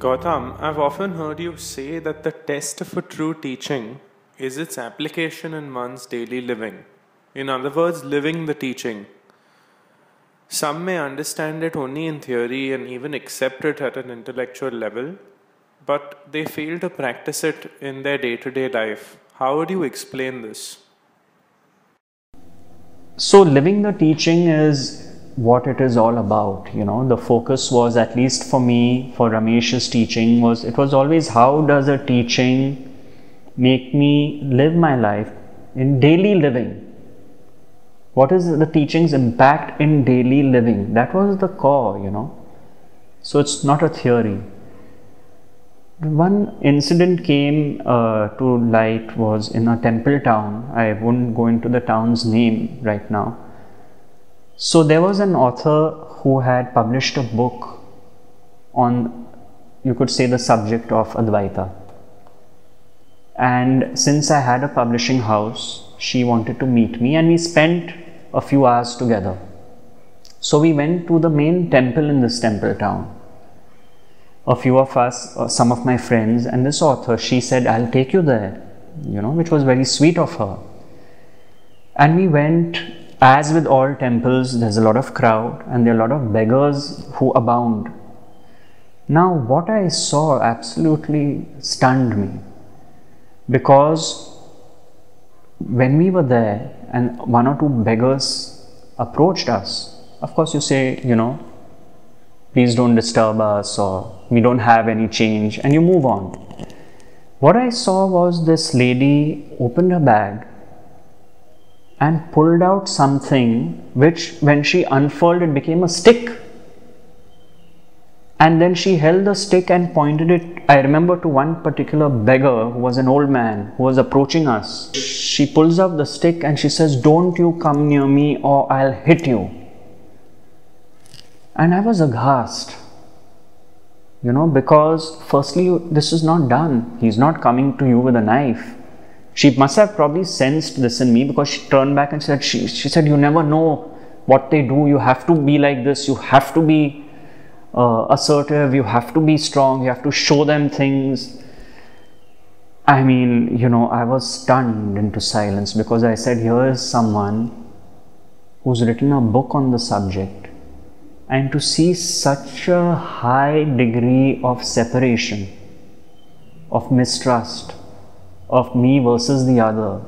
Gautam, I've often heard you say that the test of a true teaching is its application in one's daily living. In other words, living the teaching. Some may understand it only in theory and even accept it at an intellectual level, but they fail to practice it in their day to day life. How would you explain this? So, living the teaching is what it is all about you know. The focus was at least for me for ramesh's teaching was it was always how does a teaching make me live my life in daily living? What is the teaching's impact in daily living? That was the core you know. So it's not a theory. One incident came uh, to light was in a temple town. I won't go into the town's name right now so there was an author who had published a book on, you could say, the subject of Advaita. And since I had a publishing house, she wanted to meet me and we spent a few hours together. So we went to the main temple in this temple town. A few of us, uh, some of my friends, and this author, she said, I'll take you there, you know, which was very sweet of her. And we went as with all temples, there's a lot of crowd and there are a lot of beggars who abound. Now, what I saw absolutely stunned me because when we were there and one or two beggars approached us, of course, you say, you know, please don't disturb us or we don't have any change, and you move on. What I saw was this lady opened her bag and pulled out something which, when she unfurled, it became a stick. And then she held the stick and pointed it, I remember, to one particular beggar who was an old man who was approaching us. She pulls out the stick and she says, Don't you come near me or I'll hit you. And I was aghast. You know, because firstly, this is not done. He's not coming to you with a knife she must have probably sensed this in me because she turned back and said, she, she said, you never know what they do. You have to be like this. You have to be uh, assertive. You have to be strong. You have to show them things. I mean, you know, I was stunned into silence because I said, here is someone who's written a book on the subject. And to see such a high degree of separation, of mistrust, of me versus the other.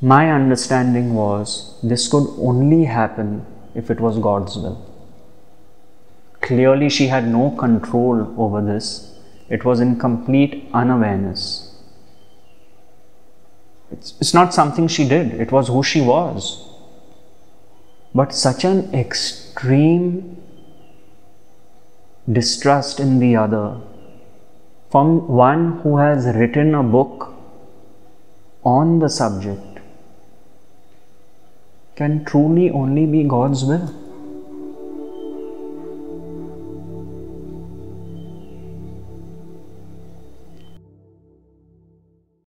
My understanding was this could only happen if it was God's will. Clearly, she had no control over this, it was in complete unawareness. It's, it's not something she did, it was who she was. But such an extreme distrust in the other from one who has written a book on the subject can truly only be God's will.